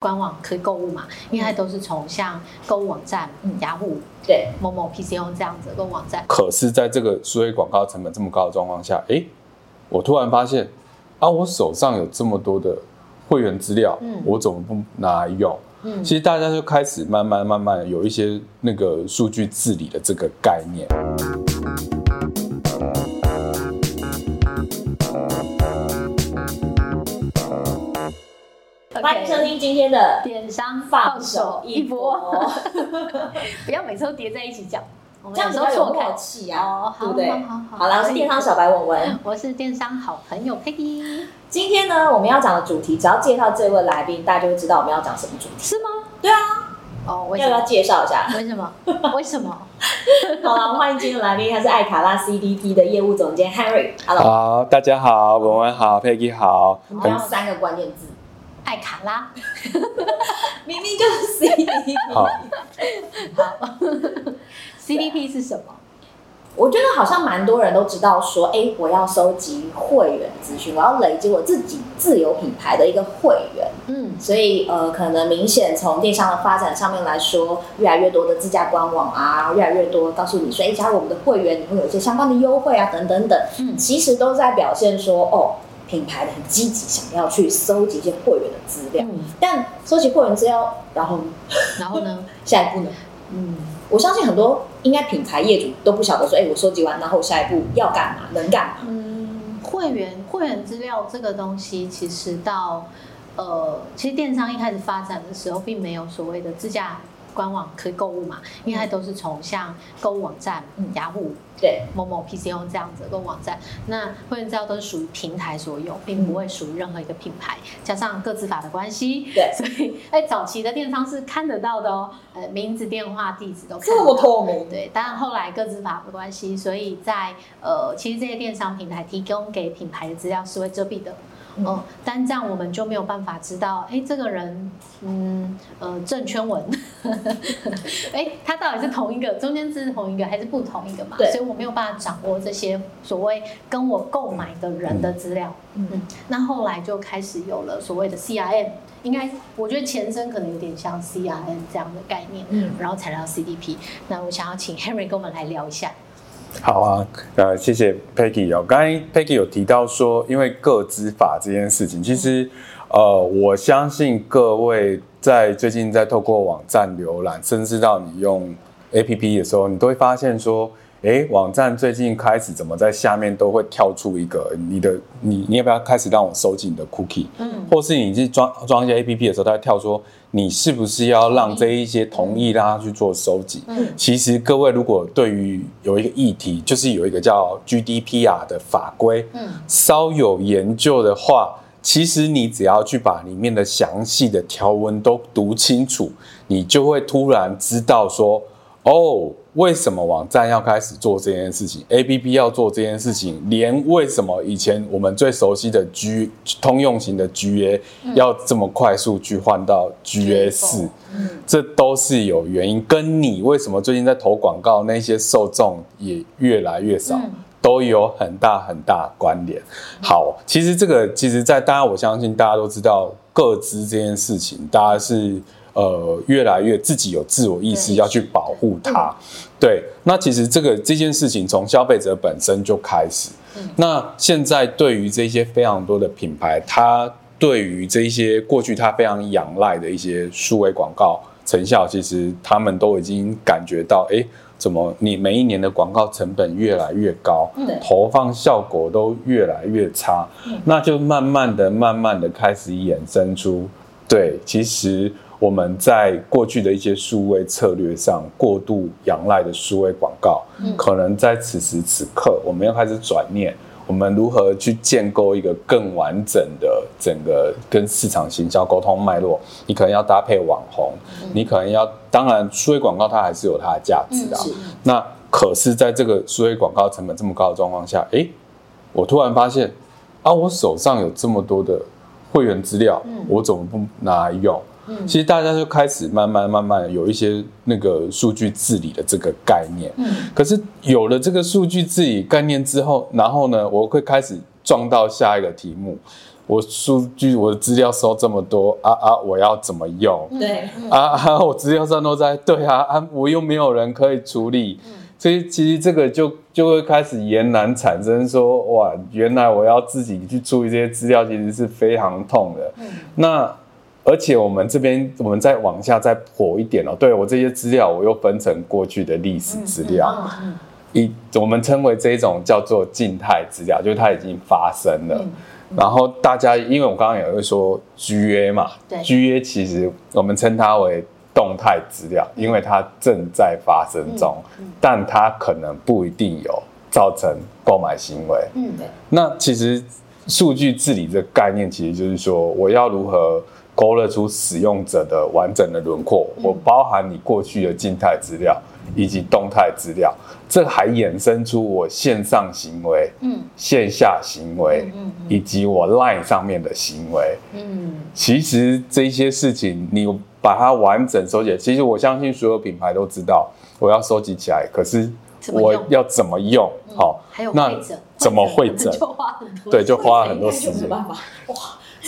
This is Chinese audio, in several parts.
官网可以购物嘛？应该都是从像购物网站、嗯雅虎、嗯、对某某 PCO 这样子的购物网站。可是，在这个数位广告成本这么高的状况下，哎，我突然发现，啊，我手上有这么多的会员资料，嗯，我怎么不拿来用？嗯，其实大家就开始慢慢慢慢有一些那个数据治理的这个概念。欢迎收听今天的电商放手一搏。不要每次都叠在一起讲，这样子比较有默契啊，哦、对不对？好，好，好，好，好啦，我是电商小白文文，我是电商好朋友 Peggy。今天呢，我们要讲的主题，只要介绍这位来宾，大家就会知道我们要讲什么主题，是吗？对啊。哦，要不要介绍一下？为什么？为什么？好了，欢迎今天的来宾，他是爱卡拉 CDP 的业务总监 Henry。Hello，好，大家好，文文好，Peggy 好。我们要三个关键字。爱卡拉，明明就是 CDP。好，好，CDP 是什么？我觉得好像蛮多人都知道，说，哎、欸，我要收集会员资讯，我要累积我自己自有品牌的一个会员。嗯，所以呃，可能明显从电商的发展上面来说，越来越多的自家官网啊，越来越多告诉你说，哎、欸，加入我们的会员，你会有一些相关的优惠啊，等等等。嗯，其实都在表现说，哦。品牌的很积极，想要去收集一些会员的资料，嗯、但收集会员资料，然后，然后呢？下一步呢？嗯，我相信很多应该品牌业主都不晓得说，哎、欸，我收集完，然后下一步要干嘛，能干嘛？嗯，会员会员资料这个东西，其实到呃，其实电商一开始发展的时候，并没有所谓的自驾。官网可以购物嘛？应该都是从像购物网站、嗯、雅虎、对某某 PCO 这样子的购物网站。那会员资料都是属于平台所有，并不会属于任何一个品牌。嗯、加上个资法的关系，对，所以哎，早期的电商是看得到的哦，呃，名字、电话、地址都看得到这么透明。对，当然后来个资法的关系，所以在呃，其实这些电商平台提供给品牌的资料是会遮蔽的。哦，但这样我们就没有办法知道，哎，这个人，嗯，呃，证圈文，哎，他到底是同一个，中间字是同一个还是不同一个嘛？对，所以我没有办法掌握这些所谓跟我购买的人的资料。嗯嗯，那后来就开始有了所谓的 CRM，应该我觉得前身可能有点像 CRM 这样的概念，嗯，然后才聊 CDP。那我想要请 Henry 跟我们来聊一下。好啊，呃，谢谢 Peggy 哦。刚才 Peggy 有提到说，因为个资法这件事情，其实，呃，我相信各位在最近在透过网站浏览，甚至到你用 APP 的时候，你都会发现说。哎，网站最近开始怎么在下面都会跳出一个你的你你要不要开始让我收集你的 cookie？嗯，或是你去装装一些 APP 的时候，它会跳说你是不是要让这一些同意让它去做收集？嗯，其实各位如果对于有一个议题，就是有一个叫 GDPR 的法规，嗯，稍有研究的话，其实你只要去把里面的详细的条文都读清楚，你就会突然知道说。哦，为什么网站要开始做这件事情？APP 要做这件事情，连为什么以前我们最熟悉的 G 通用型的 GA 要这么快速去换到 GA 四，嗯，这都是有原因。跟你为什么最近在投广告，那些受众也越来越少，都有很大很大的关联。好，其实这个其实，在大家我相信大家都知道个资这件事情，大家是。呃，越来越自己有自我意识，要去保护它。对，那其实这个这件事情从消费者本身就开始。那现在对于这些非常多的品牌，它对于这些过去它非常仰赖的一些数位广告成效，其实他们都已经感觉到，哎，怎么你每一年的广告成本越来越高，投放效果都越来越差，那就慢慢的、慢慢的开始衍生出，对，其实。我们在过去的一些数位策略上过度仰赖的数位广告，嗯，可能在此时此刻，我们要开始转念，我们如何去建构一个更完整的整个跟市场行销沟通脉络？你可能要搭配网红，嗯，你可能要，当然数位广告它还是有它的价值啊，嗯。那可是，在这个数位广告成本这么高的状况下，诶，我突然发现，啊，我手上有这么多的会员资料，嗯，我怎么不拿来用？其实大家就开始慢慢慢慢有一些那个数据治理的这个概念。嗯，可是有了这个数据治理概念之后，然后呢，我会开始撞到下一个题目。我数据我的资料收这么多啊啊，我要怎么用？对啊啊，我资料上都在对啊啊，我又没有人可以处理，所以其实这个就就会开始延难产生说哇，原来我要自己去处理这些资料，其实是非常痛的。那而且我们这边我们再往下再剖一点哦，对我这些资料我又分成过去的历史资料，一我们称为这种叫做静态资料，就是它已经发生了。然后大家，因为我刚刚也会说 GA 嘛，对，GA 其实我们称它为动态资料，因为它正在发生中，嗯嗯、但它可能不一定有造成购买行为。嗯，对。那其实数据治理这个概念，其实就是说，我要如何勾勒出使用者的完整的轮廓，嗯、我包含你过去的静态资料。以及动态资料，这还衍生出我线上行为、嗯，线下行为，嗯，以及我 Line 上面的行为，嗯，其实这些事情你把它完整收集，其实我相信所有品牌都知道我要收集起来，可是我要怎么用？好，还有那怎么汇整？对，就花了很多时间。哇，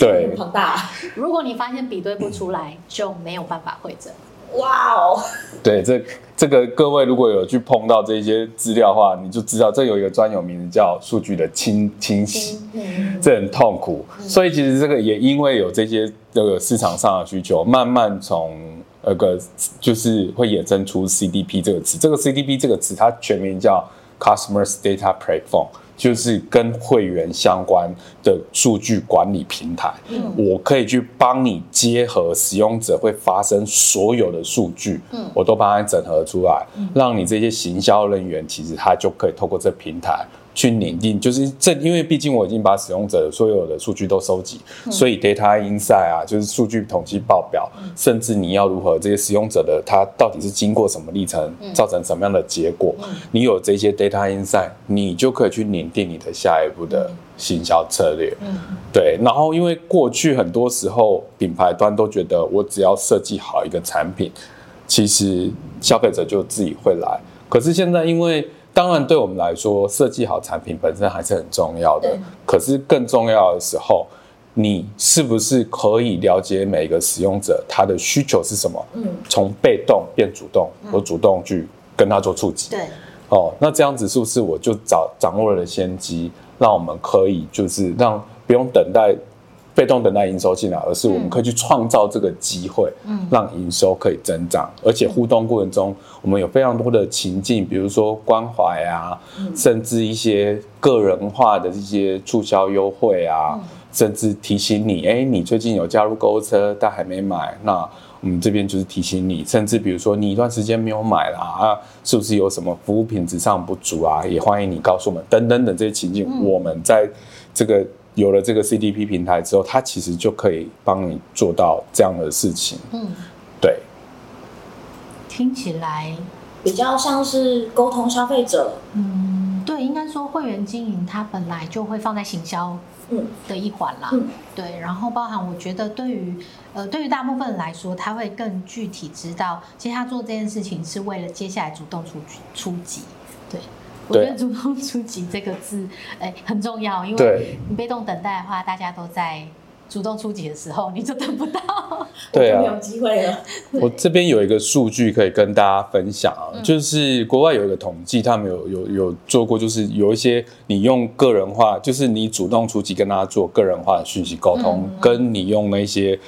对，庞大。如果你发现比对不出来，就没有办法汇整。哇哦，对，这这个各位如果有去碰到这些资料的话，你就知道这有一个专有名字叫数据的清清洗，嗯、这很痛苦。嗯、所以其实这个也因为有这些这个市场上的需求，慢慢从那个就是会衍生出 CDP 这个词。这个 CDP 这个词它全名叫 Customers Data Platform。就是跟会员相关的数据管理平台，嗯，我可以去帮你结合使用者会发生所有的数据，嗯，我都帮他整合出来，嗯，让你这些行销人员其实他就可以透过这平台。去拟定，就是这，因为毕竟我已经把使用者的所有的数据都收集，嗯、所以 data insight 啊，就是数据统计报表，嗯、甚至你要如何这些使用者的他到底是经过什么历程，嗯、造成什么样的结果，嗯、你有这些 data insight，你就可以去拟定你的下一步的行销策略。嗯，对。然后因为过去很多时候品牌端都觉得我只要设计好一个产品，其实消费者就自己会来。可是现在因为当然，对我们来说，设计好产品本身还是很重要的。可是更重要的时候，你是不是可以了解每个使用者他的需求是什么？嗯，从被动变主动，我主动去跟他做触及。对，哦，那这样子是不是我就掌掌握了先机，让我们可以就是让不用等待。被动等待营收进来，而是我们可以去创造这个机会，嗯，让营收可以增长，而且互动过程中，我们有非常多的情境，比如说关怀啊，甚至一些个人化的一些促销优惠啊，甚至提醒你，哎，你最近有加入购物车，但还没买，那我们这边就是提醒你，甚至比如说你一段时间没有买了啊，是不是有什么服务品质上不足啊？也欢迎你告诉我们，等等等这些情境，我们在这个。有了这个 CDP 平台之后，它其实就可以帮你做到这样的事情。嗯，对。听起来比较像是沟通消费者。嗯，对，应该说会员经营它本来就会放在行销嗯的一环啦。嗯，对。然后包含我觉得对于呃对于大部分人来说，他会更具体知道，其实他做这件事情是为了接下来主动出出击。对。我觉得“主动出击”这个字，哎，很重要，因为你被动等待的话，大家都在主动出击的时候，你就等不到，对啊，没有机会了。我这边有一个数据可以跟大家分享啊，就是国外有一个统计，他们有有有做过，就是有一些你用个人化，就是你主动出击跟他做个人化的讯息沟通，跟你用那些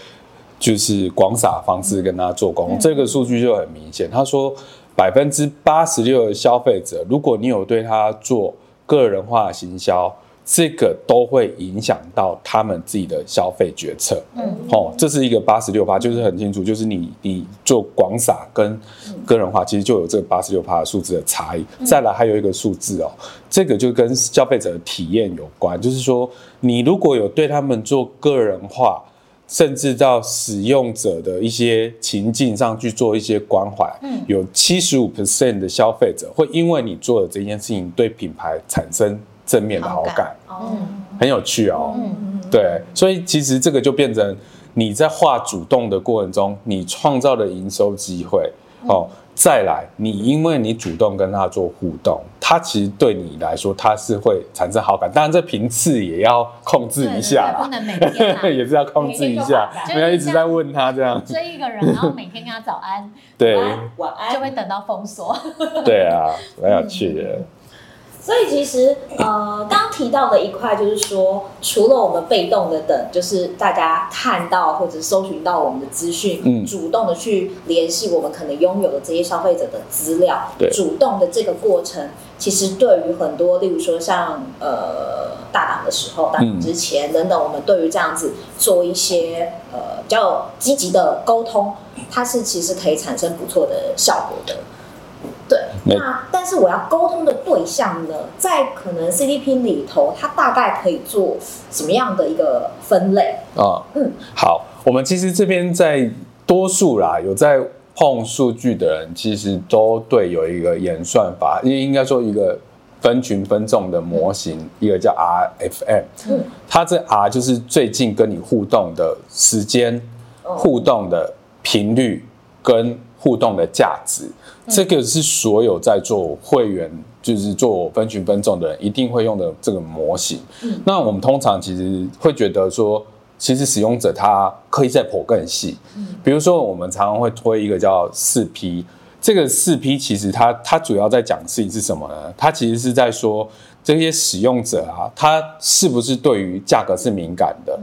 就是广撒方式跟他做沟通，这个数据就很明显。他说。百分之八十六的消费者，如果你有对他做个人化的行销，这个都会影响到他们自己的消费决策。嗯，哦，这是一个八十六趴，就是很清楚，就是你你做广撒跟个人化，其实就有这个八十六趴的数字的差异。再来还有一个数字哦，这个就跟消费者的体验有关，就是说你如果有对他们做个人化。甚至到使用者的一些情境上去做一些关怀，嗯，有七十五 percent 的消费者会因为你做的这件事情对品牌产生正面的好感，哦，很有趣哦，嗯，对，所以其实这个就变成你在画主动的过程中，你创造的营收机会，哦，再来你因为你主动跟他做互动。他其实对你来说，他是会产生好感。当然，这频次也要控制一下啦，不能每天、啊，也是要控制一下，不要一直在问他这样。追一个人，然后每天跟他早安，对，晚安，就会等到封锁。对啊，蛮有趣的。嗯所以其实，呃，刚提到的一块就是说，除了我们被动的等，就是大家看到或者搜寻到我们的资讯，嗯，主动的去联系我们可能拥有的这些消费者的资料，对，主动的这个过程，其实对于很多，例如说像呃大档的时候，大档之前、嗯、等等，我们对于这样子做一些呃比较积极的沟通，它是其实可以产生不错的效果的。对，那但是我要沟通的对象呢，在可能 CDP 里头，它大概可以做什么样的一个分类啊？嗯，好，我们其实这边在多数啦，有在碰数据的人，其实都对有一个演算法，因为应该说一个分群分众的模型，嗯、一个叫 RFM，嗯，它这 R 就是最近跟你互动的时间、嗯、互动的频率跟互动的价值。这个是所有在做会员，就是做分群分众的人一定会用的这个模型。嗯，那我们通常其实会觉得说，其实使用者他可以再剖更细。嗯，比如说我们常常会推一个叫四 P，这个四 P 其实它它主要在讲的事情是什么呢？它其实是在说这些使用者啊，他是不是对于价格是敏感的？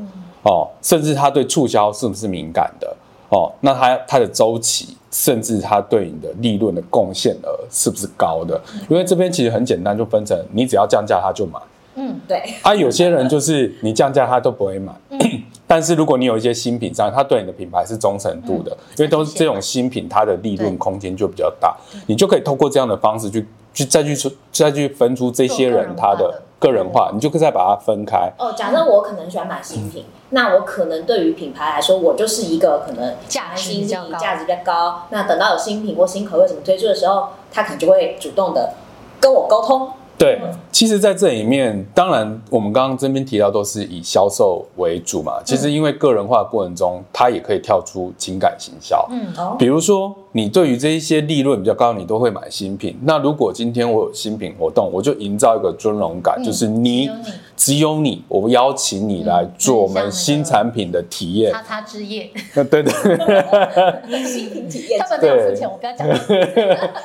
哦，甚至他对促销是不是敏感的？哦，那他他的周期。甚至它对你的利润的贡献额是不是高的？因为这边其实很简单，就分成你只要降价他就买。嗯，对。啊，有些人就是你降价他都不会买。嗯。但是如果你有一些新品上，他对你的品牌是忠诚度的，因为都是这种新品，它的利润空间就比较大，你就可以透过这样的方式去去再去出再去分出这些人他的。个人化，你就可以再把它分开。哦，假设我可能喜欢买新品，嗯、那我可能对于品牌来说，我就是一个可能价值比较高，价值比较高。那等到有新品或新口味什么推出的时候，他可能就会主动的跟我沟通。对，其实，在这里面，当然，我们刚刚这边提到都是以销售为主嘛。其实，因为个人化的过程中，它也可以跳出情感行销。嗯，比如说，你对于这一些利润比较高，你都会买新品。那如果今天我有新品活动，我就营造一个尊荣感，就是你只有你，我邀请你来做我们新产品的体验。擦擦之夜。对对对。新品体验。他们没有付钱，我不要讲。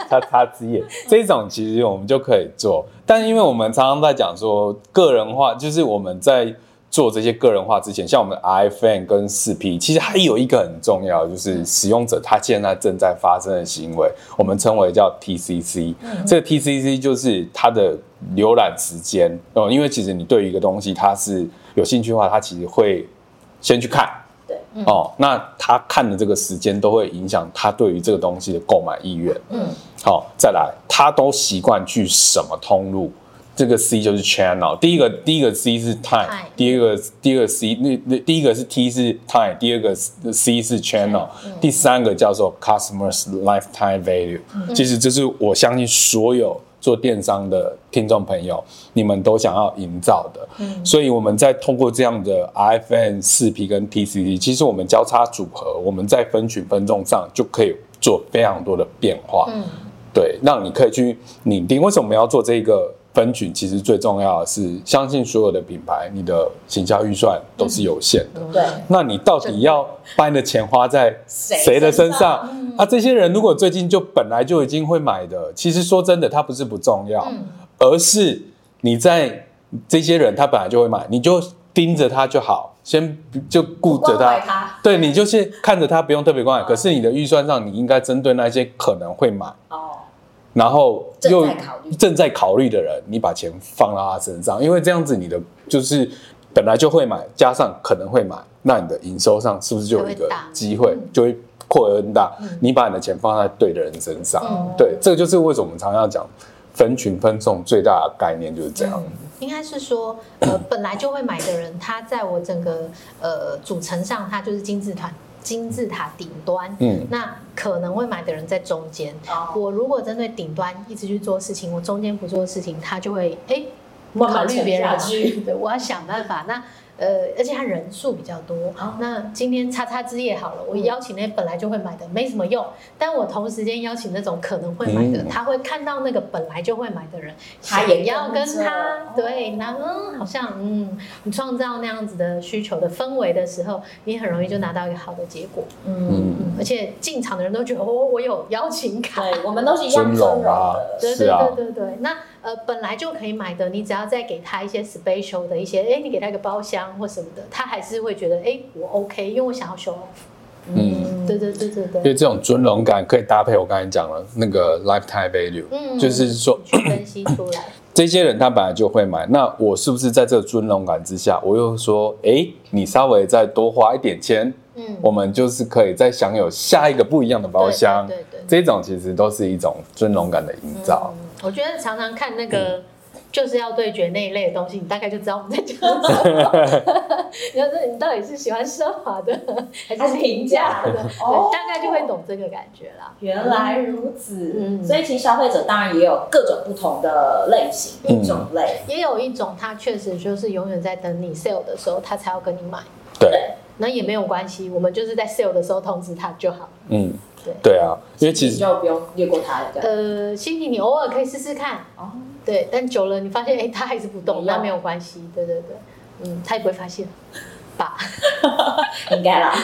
擦擦之夜，这种其实我们就可以做。但因为我们常常在讲说个人化，就是我们在做这些个人化之前，像我们 RFM 跟四 P，其实还有一个很重要，就是使用者他现在正在发生的行为，我们称为叫 TCC。这个 TCC 就是它的浏览时间哦，因为其实你对于一个东西它是有兴趣的话，它其实会先去看。对，哦，那他看的这个时间都会影响他对于这个东西的购买意愿。嗯。好、哦，再来，他都习惯去什么通路？这个 C 就是 channel。第一个，第一个 C 是 time，第二个，第二个 C 那那第一个是 T 是 time，第二个 C 是 channel，第三个叫做 customers lifetime value。其实这是我相信所有做电商的听众朋友，你们都想要营造的。嗯，所以我们在通过这样的 RFM 四 P 跟 TCC，其实我们交叉组合，我们在分群分众上就可以做非常多的变化。嗯。对，让你可以去拟定为什么我们要做这个分群。其实最重要的是，相信所有的品牌，你的行销预算都是有限的。对，那你到底要把你的钱花在谁的身上？啊，这些人如果最近就本来就已经会买的，其实说真的，他不是不重要，而是你在这些人他本来就会买，你就盯着他就好，先就顾着他。他对，你就是看着他，不用特别关爱。可是你的预算上，你应该针对那些可能会买。然后又正在考虑的人，你把钱放到他身上，因为这样子你的就是本来就会买，加上可能会买，那你的营收上是不是就有一个机会就会扩而更大？你把你的钱放在对的人身上，对，这个就是为什么我们常常要讲分群分众最大的概念就是这样。应该是说，呃，本来就会买的人，他在我整个呃组成上，他就是金字塔。金字塔顶端，嗯，那可能会买的人在中间。哦，我如果针对顶端一直去做事情，我中间不做事情，他就会哎，考虑别人。对，我要想办法。那呃，而且他人数比较多。哦、那今天叉叉之夜好了，我邀请那本来就会买的没什么用，但我同时间邀请那种可能会买的，嗯、他会看到那个本来就会买的人，他也要跟他、哦、对，那嗯，好像嗯，你创造那样子的需求的氛围的时候，你很容易就拿到一个好的结果。嗯。嗯，而且进场的人都觉得哦，我有邀请卡，对，我们都是一样尊荣的，对对对对对，那。呃，本来就可以买的，你只要再给他一些 special 的一些，哎，你给他一个包厢或什么的，他还是会觉得，哎，我 OK，因为我想要 show off。嗯，对对对对对。因为这种尊荣感可以搭配我刚才讲了那个 lifetime value，嗯，就是说去分析出来，这些人他本来就会买，那我是不是在这个尊荣感之下，我又说，哎，你稍微再多花一点钱，嗯，我们就是可以再享有下一个不一样的包厢，对对对，这种其实都是一种尊荣感的营造。我觉得常常看那个就是要对决那一类的东西，你大概就知道我们在讲什么。你要说你到底是喜欢奢华的 还是平价的，对，大概就会懂这个感觉啦。原来如此，嗯，所以其实消费者当然也有各种不同的类型、一种类，也有一种他确实就是永远在等你 sale 的时候，他才要跟你买。对，那也没有关系，我们就是在 sale 的时候通知他就好。嗯。对。啊，因为其实就不用越过它了。呃，心情你偶尔可以试试看，哦，对，但久了你发现哎，它还是不动，那没有关系，对对对，嗯，他也不会发现。吧，应该啦。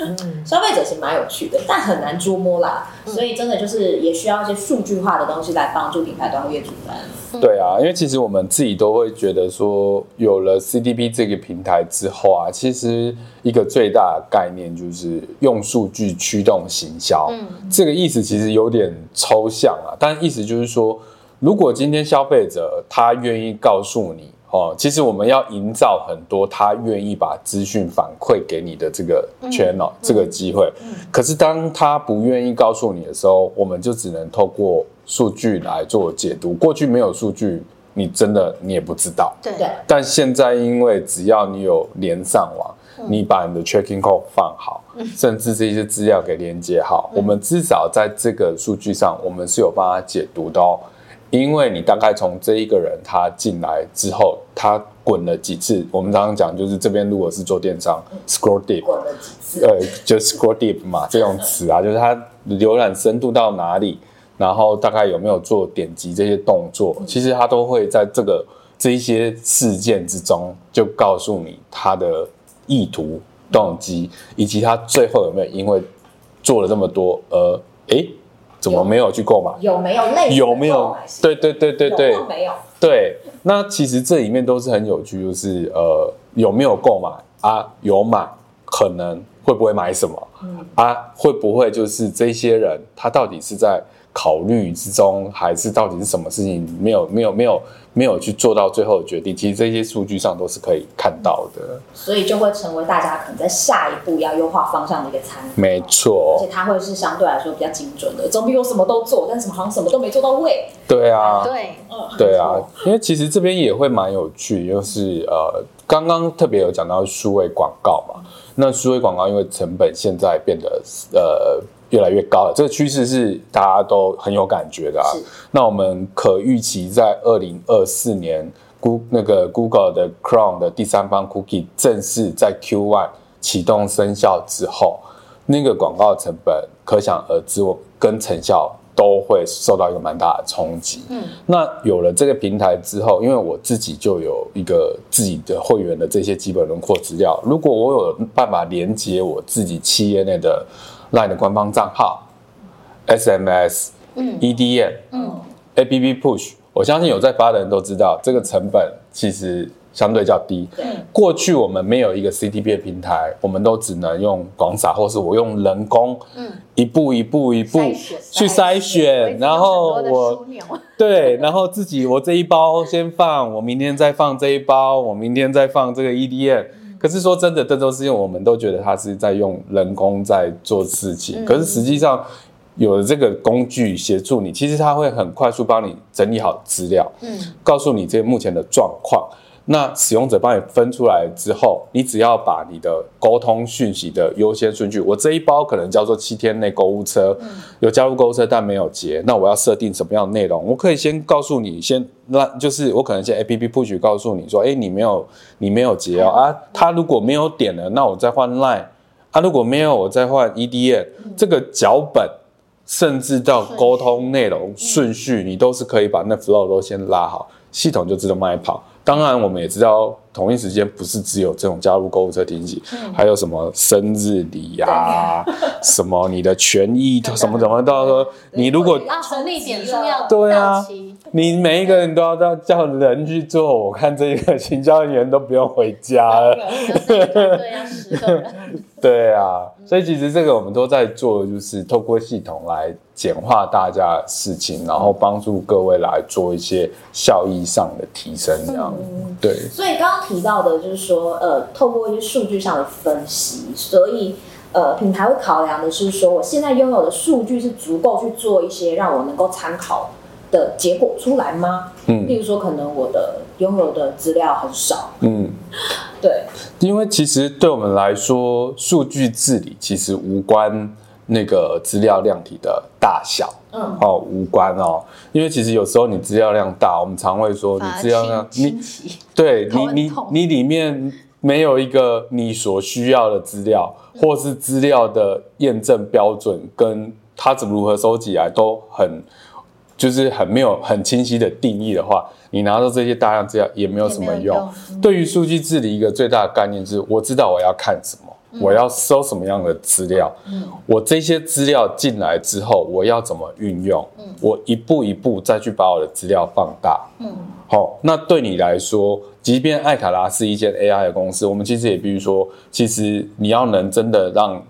嗯，消费者是蛮有趣的，但很难捉摸啦。嗯、所以真的就是也需要一些数据化的东西来帮助品牌端业主们。对啊，因为其实我们自己都会觉得说，有了 CDP 这个平台之后啊，其实一个最大的概念就是用数据驱动行销。嗯，这个意思其实有点抽象啊，但意思就是说，如果今天消费者他愿意告诉你。哦，其实我们要营造很多他愿意把资讯反馈给你的这个 channel，嗯、这个机会。嗯、可是当他不愿意告诉你的时候，我们就只能透过数据来做解读。过去没有数据，你真的你也不知道。对。但现在因为只要你有连上网，嗯、你把你的 tracking code 放好，嗯、甚至这些资料给连接好，嗯、我们至少在这个数据上，我们是有办法解读的哦。因为你大概从这一个人他进来之后，他滚了几次。我们常常讲，就是这边如果是做电商，scroll deep，滚了几次，呃，就 scroll deep 嘛，这种词啊，就是他浏览深度到哪里，然后大概有没有做点击这些动作，其实他都会在这个这一些事件之中就告诉你他的意图、动机，以及他最后有没有因为做了这么多而诶。怎么没有去购买？有没有类似有没有？对对对对对，没有？对，那其实这里面都是很有趣，就是呃，有没有购买啊？有买，可能会不会买什么？嗯啊，会不会就是这些人他到底是在考虑之中，还是到底是什么事情没有没有没有去做到最后的决定？其实这些数据上都是可以看到的，所以就会成为大家可能在下一步要优化方向的一个参考。没错，而且它会是相对来说比较精准的，总比我什么都做，但是好像什么都没做到位。对啊，对，嗯，对啊，因为其实这边也会蛮有趣，就是呃，刚刚特别有讲到数位广告嘛，那数位广告因为成本现在变得呃。越来越高了，这个趋势是大家都很有感觉的啊。那我们可预期在二零二四年，Google 那个 Google 的 Chrome 的第三方 Cookie 正式在 Q1 启动生效之后，那个广告成本可想而知，我跟成效都会受到一个蛮大的冲击。嗯，那有了这个平台之后，因为我自己就有一个自己的会员的这些基本轮廓资料，如果我有办法连接我自己企业内的。LINE 的官方账号，SMS，嗯，EDM，嗯，APP Push，我相信有在发的人都知道，这个成本其实相对较低。对，过去我们没有一个 CTP 的平台，我们都只能用广撒，或是我用人工，嗯，一步一步一步去筛选，然后我，对，然后自己我这一包先放，我明天再放这一包，我明天再放这个 EDM。可是说真的，这都是因为我们都觉得他是在用人工在做事情。嗯、可是实际上，有了这个工具协助你，其实他会很快速帮你整理好资料，嗯，告诉你这目前的状况。那使用者帮你分出来之后，你只要把你的沟通讯息的优先顺序，我这一包可能叫做七天内购物车，有加入购物车但没有结，那我要设定什么样的内容？我可以先告诉你，先那就是我可能先 APP push 告诉你说，哎，你没有你没有结哦啊，他如果没有点了，那我再换 Line，啊如果没有，我再换 EDM，这个脚本甚至到沟通内容顺序，你都是可以把那 flow 都先拉好，系统就自动帮你跑。当然，我们也知道，同一时间不是只有这种加入购物车提醒，嗯、还有什么生日礼呀、啊，什么你的权益什么什么，到时候你如果啊红利点数要对啊，你每一个人都要叫叫人去做，我看这个行销人员都不用回家了。对啊。对啊，所以其实这个我们都在做，就是透过系统来简化大家的事情，然后帮助各位来做一些效益上的提升，这样。对。所以刚刚提到的就是说，呃，透过一些数据上的分析，所以呃，品牌会考量的是说，我现在拥有的数据是足够去做一些让我能够参考的结果出来吗？嗯。例如说，可能我的拥有的资料很少。嗯。对，因为其实对我们来说，数据治理其实无关那个资料量体的大小，嗯，哦，无关哦。因为其实有时候你资料量大，我们常会说你资料量，你对你你你里面没有一个你所需要的资料，或是资料的验证标准，跟它怎么如何收集来都很。就是很没有很清晰的定义的话，你拿到这些大量资料也没有什么用。对于数据治理一个最大的概念就是，我知道我要看什么，嗯、我要收什么样的资料，嗯、我这些资料进来之后，我要怎么运用，嗯、我一步一步再去把我的资料放大。嗯，好，那对你来说，即便艾卡拉是一间 AI 的公司，我们其实也必须说，其实你要能真的让。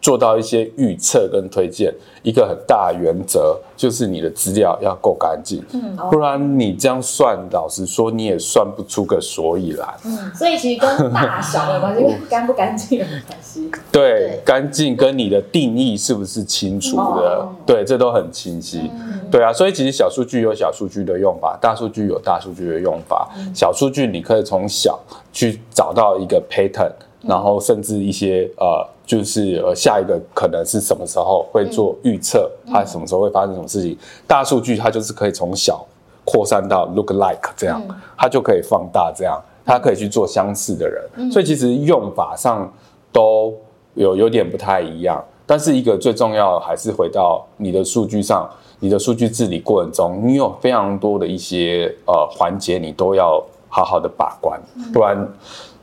做到一些预测跟推荐，一个很大原则就是你的资料要够干净，嗯，不然你这样算，老实说你也算不出个所以来。嗯，所以其实跟大小有关系，跟干不干净有关系。对，干净跟你的定义是不是清楚的？嗯、对，这都很清晰。嗯、对啊，所以其实小数据有小数据的用法，大数据有大数据的用法。嗯、小数据你可以从小去找到一个 pattern，然后甚至一些呃。就是呃，下一个可能是什么时候会做预测，嗯、它什么时候会发生什么事情？嗯、大数据它就是可以从小扩散到 look like 这样，嗯、它就可以放大这样，它可以去做相似的人，嗯、所以其实用法上都有有点不太一样。但是一个最重要的还是回到你的数据上，你的数据治理过程中，你有非常多的一些呃环节，你都要好好的把关，嗯、不然。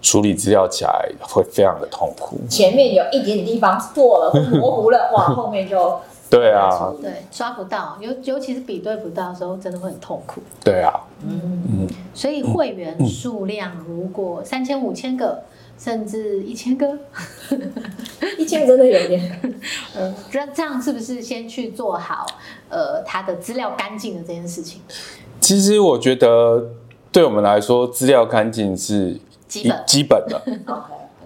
处理资料起来会非常的痛苦。前面有一点点地方错了，模糊了，哇，后面就对啊，对，抓不到，尤尤其是比对不到的时候，真的会很痛苦。对啊，嗯嗯。所以会员数量如果三千五千个，甚至一千个，一千个真的有点。嗯，这这样是不是先去做好呃他的资料干净的这件事情？其实我觉得对我们来说，资料干净是。基本基本的，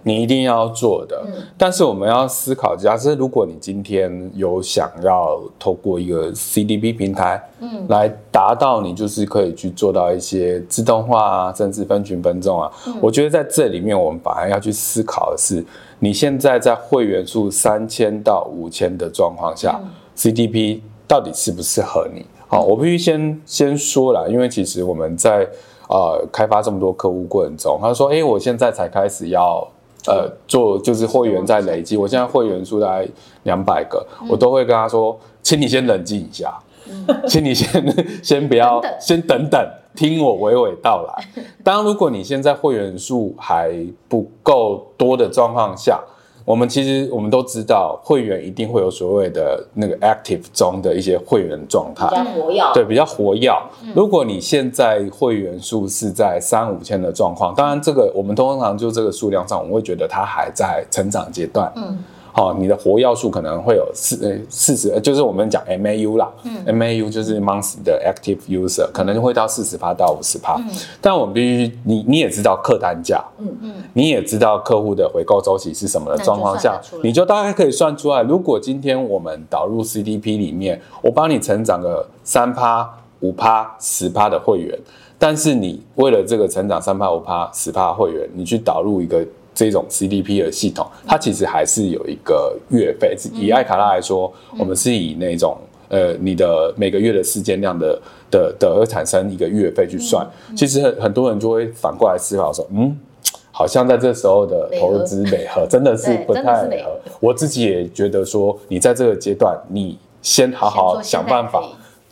你一定要做的。但是我们要思考，假设如果你今天有想要透过一个 CDP 平台，嗯，来达到你就是可以去做到一些自动化啊，甚至分群分众啊。我觉得在这里面，我们反而要去思考的是，你现在在会员数三千到五千的状况下，CDP 到底适不适合你？好，我必须先先说了，因为其实我们在。呃，开发这么多客户过程中，他说：“哎，我现在才开始要呃做，就是会员在累积。我现在会员数大概两百个，我都会跟他说，请你先冷静一下，请你先 先不要，先等等，听我娓娓道来。当如果你现在会员数还不够多的状况下。”我们其实我们都知道，会员一定会有所谓的那个 active 中的一些会员状态，比较活跃，对，比较活跃。如果你现在会员数是在三五千的状况，当然这个我们通常就这个数量上，我们会觉得它还在成长阶段。嗯。好，你的活要素可能会有四呃四十，就是我们讲 MAU 啦，嗯，MAU 就是 month 的 active user，可能会到四十趴到五十趴。嗯，但我们必须，你你也知道客单价，嗯嗯，你也知道客户的回购周期是什么的状况下，你就大概可以算出来，如果今天我们导入 CDP 里面，我帮你成长个三趴五趴、十趴的会员，但是你为了这个成长三趴、五趴、十趴会员，你去导入一个这种 CDP 的系统，它其实还是有一个月费。以艾卡拉来说，我们是以那种呃你的每个月的事件量的的的而产生一个月费去算。其实很很多人就会反过来思考说，嗯。好像在这时候的投资美合真的是不太美合。我自己也觉得说，你在这个阶段，你先好好想办法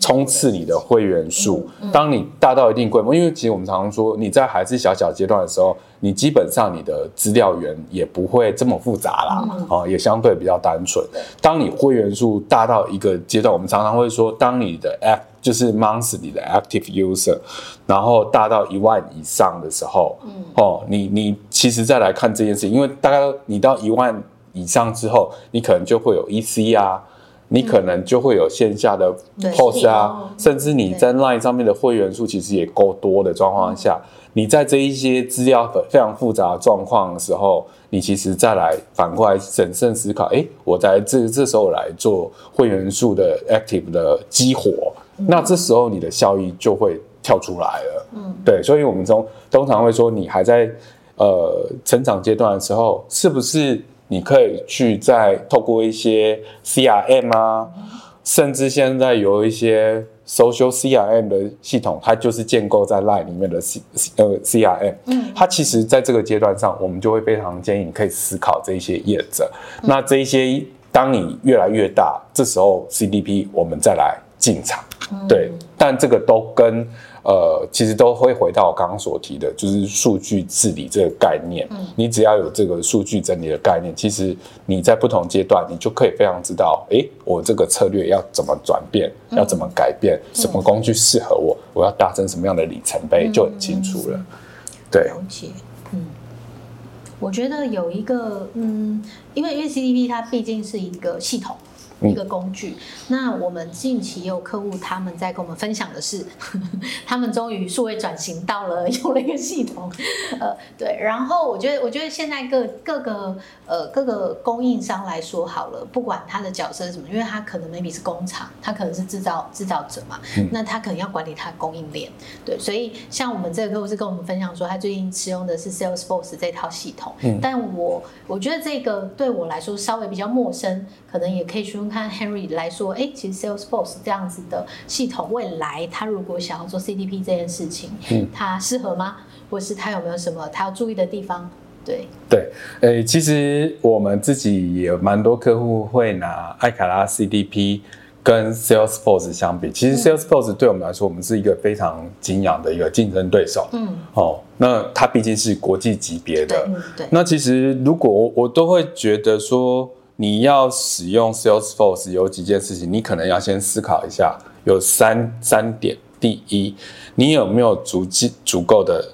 冲刺你的会员数。当你大到一定规模，因为其实我们常常说，你在还是小小阶段的时候，你基本上你的资料源也不会这么复杂啦，哦，也相对比较单纯。当你会员数大到一个阶段，我们常常会说，当你的 App 就是 monthly 的 active user，然后大到一万以上的时候，嗯，哦，你你其实再来看这件事情，因为大概你到一万以上之后，你可能就会有 EC 啊，你可能就会有线下的 POS 啊，甚至你在 Line 上面的会员数其实也够多的状况下，你在这一些资料非常复杂的状况的时候，你其实再来反过来审慎思考，哎，我在这这时候来做会员数的 active 的激活。那这时候你的效益就会跳出来了，嗯，对，所以我们中通常会说，你还在呃成长阶段的时候，是不是你可以去再透过一些 CRM 啊，甚至现在有一些 social CRM 的系统，它就是建构在 Line 里面的 C 呃 CRM，嗯，它其实在这个阶段上，我们就会非常建议你可以思考这一些业者，那这一些当你越来越大，这时候 CDP 我们再来进场。对，但这个都跟呃，其实都会回到我刚刚所提的，就是数据治理这个概念。嗯，你只要有这个数据整理的概念，其实你在不同阶段，你就可以非常知道，哎，我这个策略要怎么转变，要怎么改变，什么工具适合我，我要达成什么样的里程碑，就很清楚了。对，了解。嗯，我觉得有一个，嗯，因为因为 CDP 它毕竟是一个系统。一个工具。那我们近期也有客户，他们在跟我们分享的是，呵 呵他们终于数位转型到了用了一个系统，呃，对。然后我觉得，我觉得现在各各个呃各个供应商来说好了，不管他的角色是什么，因为他可能 maybe 是工厂，他可能是制造制造者嘛，那他可能要管理他的供应链，对。所以像我们这个客户是跟我们分享说，他最近使用的是 Salesforce 这套系统，嗯，但我我觉得这个对我来说稍微比较陌生，可能也可以询问。看 Henry 来说，哎，其实 Salesforce 这样子的系统，未来他如果想要做 CDP 这件事情，嗯，他适合吗？或是他有没有什么他要注意的地方？对对，诶，其实我们自己也有蛮多客户会拿艾卡拉 CDP 跟 Salesforce 相比。其实 Salesforce 对我们来说，我们是一个非常敬仰的一个竞争对手。嗯，哦，那它毕竟是国际级别的。对，对，那其实如果我我都会觉得说。你要使用 Salesforce 有几件事情，你可能要先思考一下，有三三点。第一，你有没有足资足够的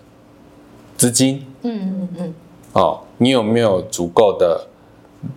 资金？嗯嗯嗯。哦，你有没有足够的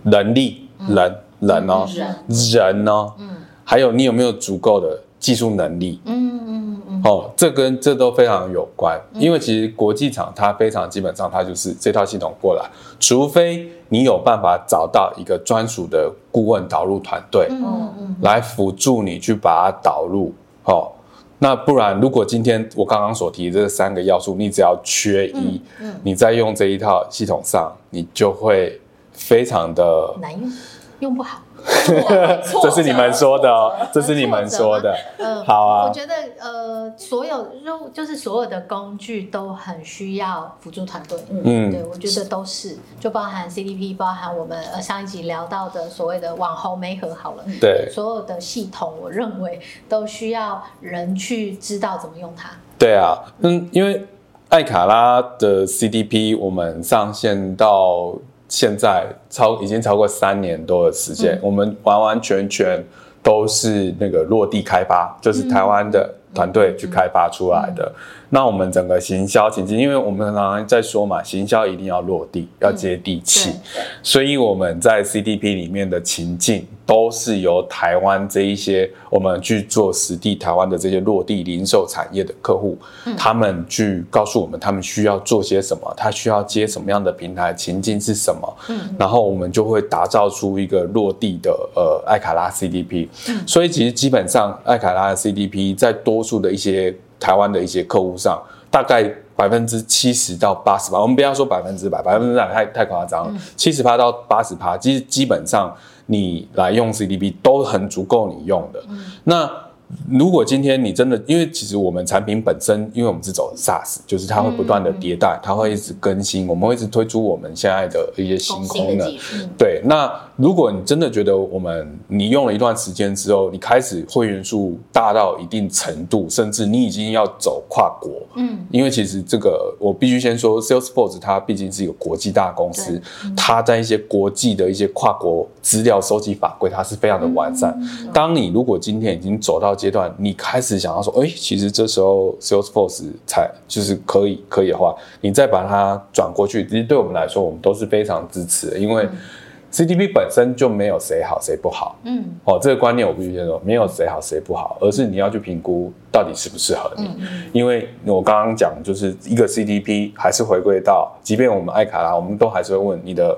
能力？人人哦，人哦。嗯。还有，你有没有足够的技术能力？嗯嗯嗯。哦，这跟这都非常有关，因为其实国际厂它非常基本上，它就是这套系统过来，除非。你有办法找到一个专属的顾问导入团队，嗯嗯，来辅助你去把它导入，哦，那不然如果今天我刚刚所提的这三个要素，你只要缺一，嗯，你在用这一套系统上，你就会非常的难用，用不好。这是你们说的哦，这是你们说的。嗯，好啊。我觉得呃，所有就就是所有的工具都很需要辅助团队。嗯，对，我觉得都是，就包含 CDP，包含我们呃上一集聊到的所谓的网红媒合好了。对，所有的系统，我认为都需要人去知道怎么用它。对啊，嗯，因为艾卡拉的 CDP 我们上线到。现在超已经超过三年多的时间，嗯，我们完完全全都是那个落地开发，就是台湾的团队去开发出来的。那我们整个行销情境，因为我们常常在说嘛，行销一定要落地，要接地气，嗯，所以我们在 CDP 里面的情境都是由台湾这一些我们去做实地台湾的这些落地零售产业的客户，嗯、他们去告诉我们他们需要做些什么，他需要接什么样的平台，情境是什么，嗯，然后我们就会打造出一个落地的呃艾卡拉 CDP，嗯，所以其实基本上艾卡拉的 CDP 在多数的一些台湾的一些客户上，大概。百分之七十到八十吧，我们不要说百分之百，百分之百太太夸张了。七十趴到八十趴，其实基本上你来用 CDB 都很足够你用的。嗯、那。如果今天你真的，因为其实我们产品本身，因为我们是走 SaaS，就是它会不断的迭代，它会一直更新，我们会一直推出我们现在的一些新功能。对，那如果你真的觉得我们你用了一段时间之后，你开始会员数大到一定程度，甚至你已经要走跨国，嗯，因为其实这个我必须先说，Salesforce 它毕竟是一个国际大公司，它在一些国际的一些跨国资料收集法规，它是非常的完善。当你如果今天已经走到阶段，你开始想要说，哎、欸，其实这时候 Salesforce 才就是可以可以的话，你再把它转过去，其实对我们来说，我们都是非常支持的，因为 CDP 本身就没有谁好谁不好，嗯，哦，这个观念我必须先说，没有谁好谁不好，而是你要去评估到底适不适合你，嗯、因为我刚刚讲就是一个 CDP 还是回归到，即便我们爱卡拉，我们都还是会问你的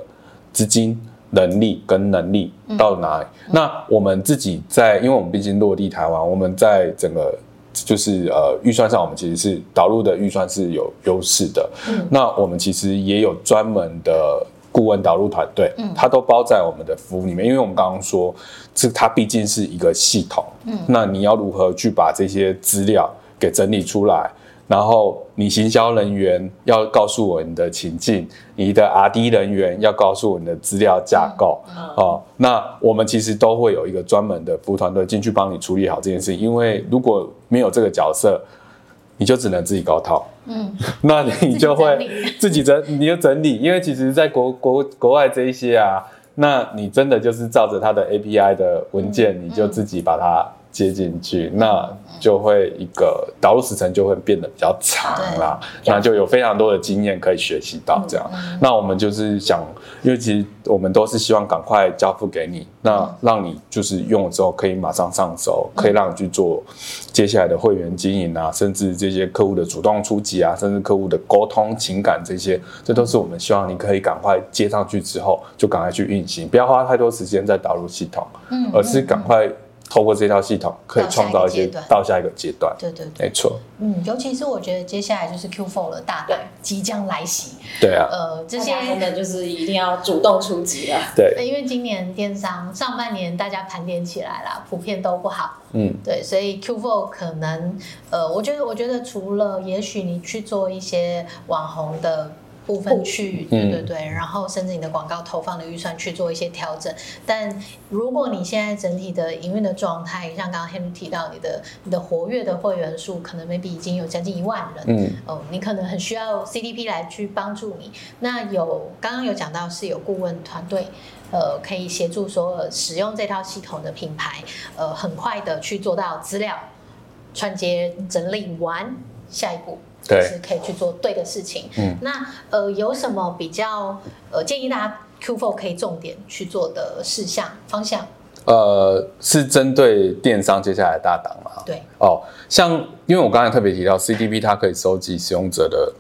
资金。能力跟能力到哪里？嗯、那我们自己在，因为我们毕竟落地台湾，我们在整个就是呃预算上，我们其实是导入的预算是有优势的。嗯，那我们其实也有专门的顾问导入团队，嗯，它都包在我们的服务里面。因为我们刚刚说，这它毕竟是一个系统，嗯，那你要如何去把这些资料给整理出来？然后你行销人员要告诉我你的情境，你的 RD 人员要告诉我你的资料架构，嗯、哦，那我们其实都会有一个专门的服务团队进去帮你处理好这件事情。因为如果没有这个角色，你就只能自己搞套，嗯，那你就会自己整，你就整理。因为其实，在国国国外这一些啊，那你真的就是照着它的 API 的文件，嗯、你就自己把它。接进去，那就会一个导入时程就会变得比较长啦，那就有非常多的经验可以学习到这样。那我们就是想，因为其实我们都是希望赶快交付给你，那让你就是用了之后可以马上上手，可以让你去做接下来的会员经营啊，甚至这些客户的主动出击啊，甚至客户的沟通情感这些，这都是我们希望你可以赶快接上去之后就赶快去运行，不要花太多时间在导入系统，嗯而是赶快。透过这套系统，可以创造一些到下一个阶段。对对对，没错。嗯，尤其是我觉得接下来就是 Q4 的，大单即将来袭。对啊。呃，这些真的就是一定要主动出击了。对。因为今年电商上半年大家盘点起来了，普遍都不好。嗯。对，所以 Q4 可能，呃，我觉得，我觉得除了也许你去做一些网红的。部分去，对对对，嗯、然后甚至你的广告投放的预算去做一些调整。但如果你现在整体的营运的状态，像刚刚 Henry 提到你的你的活跃的会员数可能 maybe 已经有将近一万人，嗯，哦，你可能很需要 CDP 来去帮助你。那有刚刚有讲到是有顾问团队，呃，可以协助说使用这套系统的品牌，呃，很快的去做到资料串接整理完，下一步。对，是可以去做对的事情。嗯，那呃，有什么比较呃建议大家 Q4 可以重点去做的事项方向？呃，是针对电商接下来的大档吗？对，哦，像因为我刚才特别提到 CDP，它可以收集使用者的。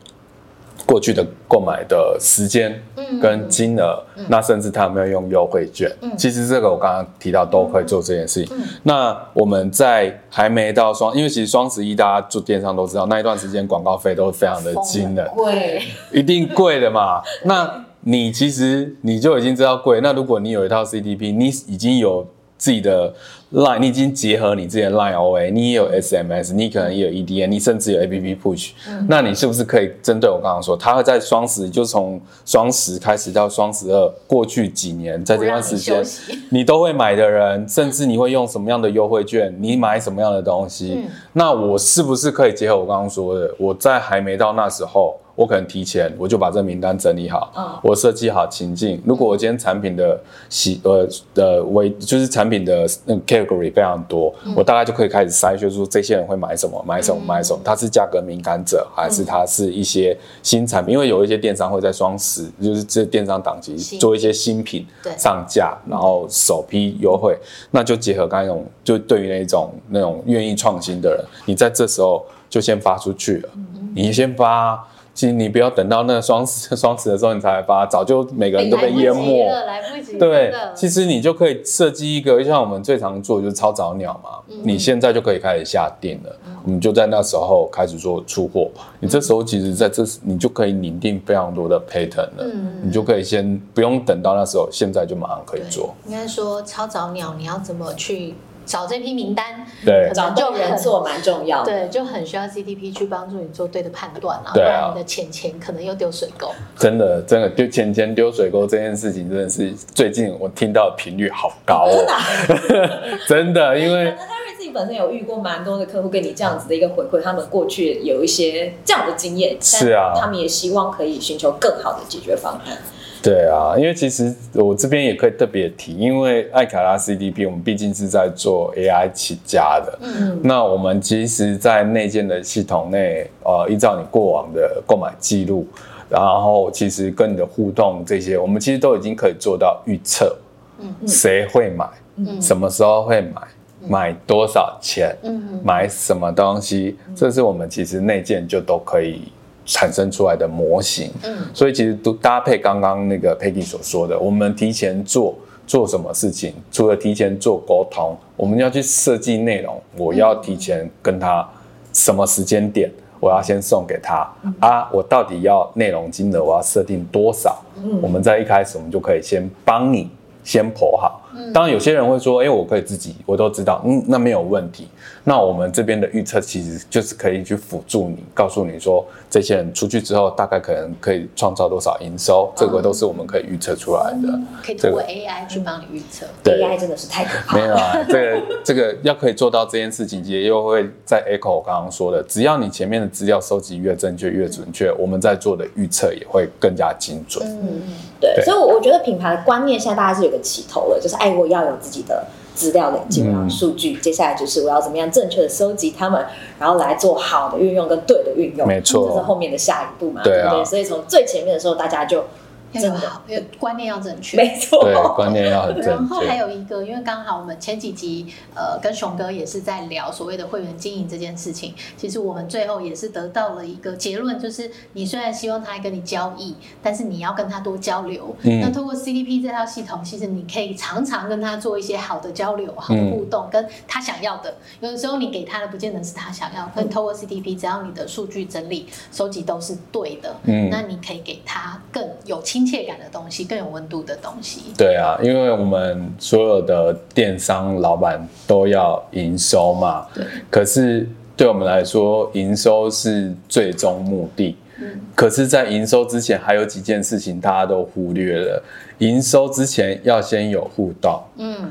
过去的购买的时间跟金额，嗯嗯、那甚至他有没有用优惠券？嗯、其实这个我刚刚提到都会做这件事情。那我们在还没到双，因为其实双十一大家做电商都知道，那一段时间广告费都是非常的惊人，贵，一定贵的嘛。那你其实你就已经知道贵。那如果你有一套 CDP，你已经有。自己的 Line，你已经结合你自己的 Line OA，你也有 SMS，你可能也有 EDM，你甚至有 APP Push，嗯，那你是不是可以针对我刚刚说，他会在双十，就从双十开始到双十二，过去几年在这段时间，你都会买的人，甚至你会用什么样的优惠券，你买什么样的东西，嗯，那我是不是可以结合我刚刚说的，我在还没到那时候。我可能提前我就把这名单整理好，嗯，我设计好情境。如果我今天产品的喜呃呃为就是产品的那个 category 非常多，嗯、我大概就可以开始筛选出这些人会买什么，买什么，买什么。他是价格敏感者，还是他是一些新产品？因为有一些电商会在双十，就是这电商档期做一些新品上架，然后首批优惠，那就结合刚才那种，就对于那种那种愿意创新的人，你在这时候就先发出去了，你先发。其实你不要等到那个双十 双十的时候你才来发，早就每个人都被淹没。来不及了，对，其实你就可以设计一个，就像我们最常做的就是超早鸟嘛。嗯、你现在就可以开始下定了，嗯、我们就在那时候开始做出货。嗯、你这时候其实在这时你就可以拟定非常多的 pattern 了，嗯、你就可以先不用等到那时候，现在就马上可以做。应该说超早鸟，你要怎么去？找这批名单，对，找对人做蛮重要的，对，就很需要 CDP 去帮助你做对的判断啊，对啊，不然你的钱钱可能又丢水沟。真的，真的丢钱钱丢水沟这件事情，真的是最近我听到的频率好高哦，真的，真的，因为自己本身有遇过蛮多的客户跟你这样子的一个回馈，他们过去有一些这样的经验，是啊，他们也希望可以寻求更好的解决方案。对啊，因为其实我这边也可以特别提，因为艾卡拉 CDP 我们毕竟是在做 AI 起家的，嗯，那我们其实，在内建的系统内，呃，依照你过往的购买记录，然后其实跟你的互动这些，我们其实都已经可以做到预测，嗯，谁会买，嗯，什么时候会买，买多少钱，嗯，买什么东西，这是我们其实内建就都可以。产生出来的模型，嗯，所以其实都搭配刚刚那个 Peggy 所说的，我们提前做做什么事情，除了提前做沟通，我们要去设计内容，我要提前跟他什么时间点，我要先送给他。啊，我到底要内容金额，我要设定多少？嗯，我们在一开始我们就可以先帮你先剖好。当然有些人会说，哎，我可以自己，我都知道，嗯，那没有问题。那我们这边的预测其实就是可以去辅助你，告诉你说，这些人出去之后大概可能可以创造多少营收，这个都是我们可以预测出来的。可以通过 AI 去帮你预测。对，AI 真的是太可怕了。没有啊，这个这个要可以做到这件事情，也又会在 echo 我刚刚说的，只要你前面的资料收集越正确越准确，我们在做的预测也会更加精准。嗯，对。所以，我我觉得品牌的观念现在大家是有个起头了，就是哎，我要有自己的。资料累积，然后数据，接下来就是我要怎么样正确的收集它们，然后来做好的运用跟对的运用，没错，这是后面的下一步嘛，对不对？所以从最前面的时候，大家就。真的，观念要正确，没错。对，观念要很正确。然后还有一个，因为刚好我们前几集呃跟熊哥也是在聊所谓的会员经营这件事情，其实我们最后也是得到了一个结论，就是你虽然希望他跟你交易，但是你要跟他多交流。嗯。那通过 CDP 这套系统，其实你可以常常跟他做一些好的交流、好的互动，嗯、跟他想要的。有的时候你给他的不见得是他想要，可以透过 CDP，只要你的数据整理、收集都是对的，嗯，那你可以给他更有亲切感的东西，更有温度的东西。对啊，因为我们所有的电商老板都要营收嘛。对。可是对我们来说，营收是最终目的。嗯。可是，在营收之前，还有几件事情大家都忽略了。营收之前要先有互动。嗯。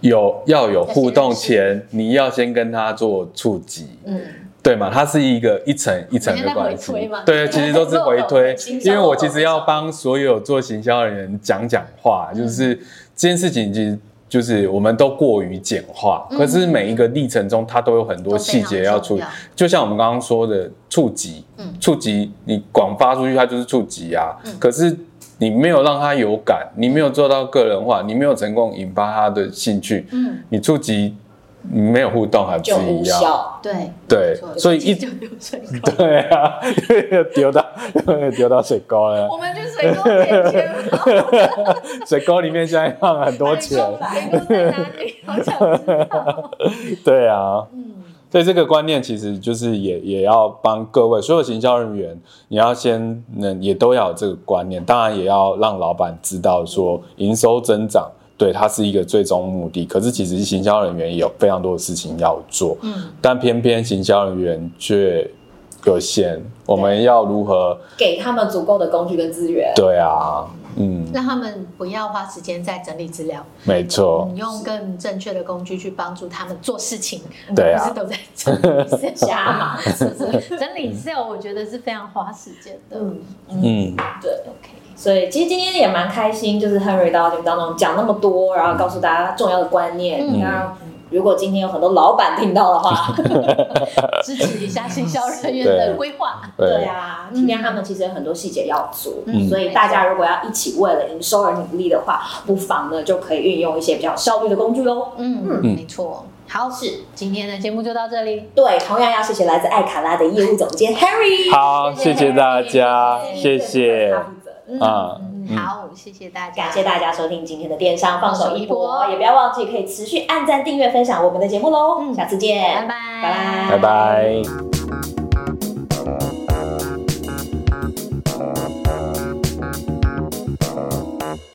有要有互动前，你要先跟他做触及。嗯。对嘛，它是一个一层一层的关系。对，其实都是回推，因为我其实要帮所有做行销的人讲讲话，就是这件事情其实就是我们都过于简化，可是每一个历程中它都有很多细节要处理。就像我们刚刚说的触及，触及你广发出去，它就是触及啊。可是你没有让他有感，你没有做到个人化，你没有成功引发他的兴趣，你触及。没有互动还不是一样？对对，所以一就丢水 对啊，丢到丢到水沟了。我们去水沟捡钱，水沟里面现在放了很多钱。水沟在哪里？好想知道。对啊，嗯，所以这个观念其实就是也也要帮各位所有行销人员，你要先能也都要有这个观念，当然也要让老板知道说营收增长。对，它是一个最终目的，可是其实行销人员也有非常多的事情要做，嗯，但偏偏行销人员却有限，我们要如何给他们足够的工具跟资源？对啊，嗯，让他们不要花时间在整理资料。没错，你用更正确的工具去帮助他们做事情。对啊，不是都在整理 Excel 嘛？是不是？整理 Excel 我觉得是非常花时间的。嗯嗯，对，OK。所以其实今天也蛮开心，就是 Henry 到节目当中讲那么多，然后告诉大家重要的观念。你看，如果今天有很多老板听到的话，支持一下行销人员的规划。对啊，今天他们其实有很多细节要做，所以大家如果要一起为了营收而努力的话，不妨呢就可以运用一些比较效率的工具喽。嗯嗯，没错。好，是今天的节目就到这里。对，同样要谢谢来自艾卡拉的业务总监 Henry。好，谢谢大家，谢谢。嗯，好，谢谢大家，感谢大家收听今天的电商放手一搏，也不要忘记可以持续按赞、订阅、分享我们的节目喽。嗯，下次见，拜拜，拜拜，拜拜。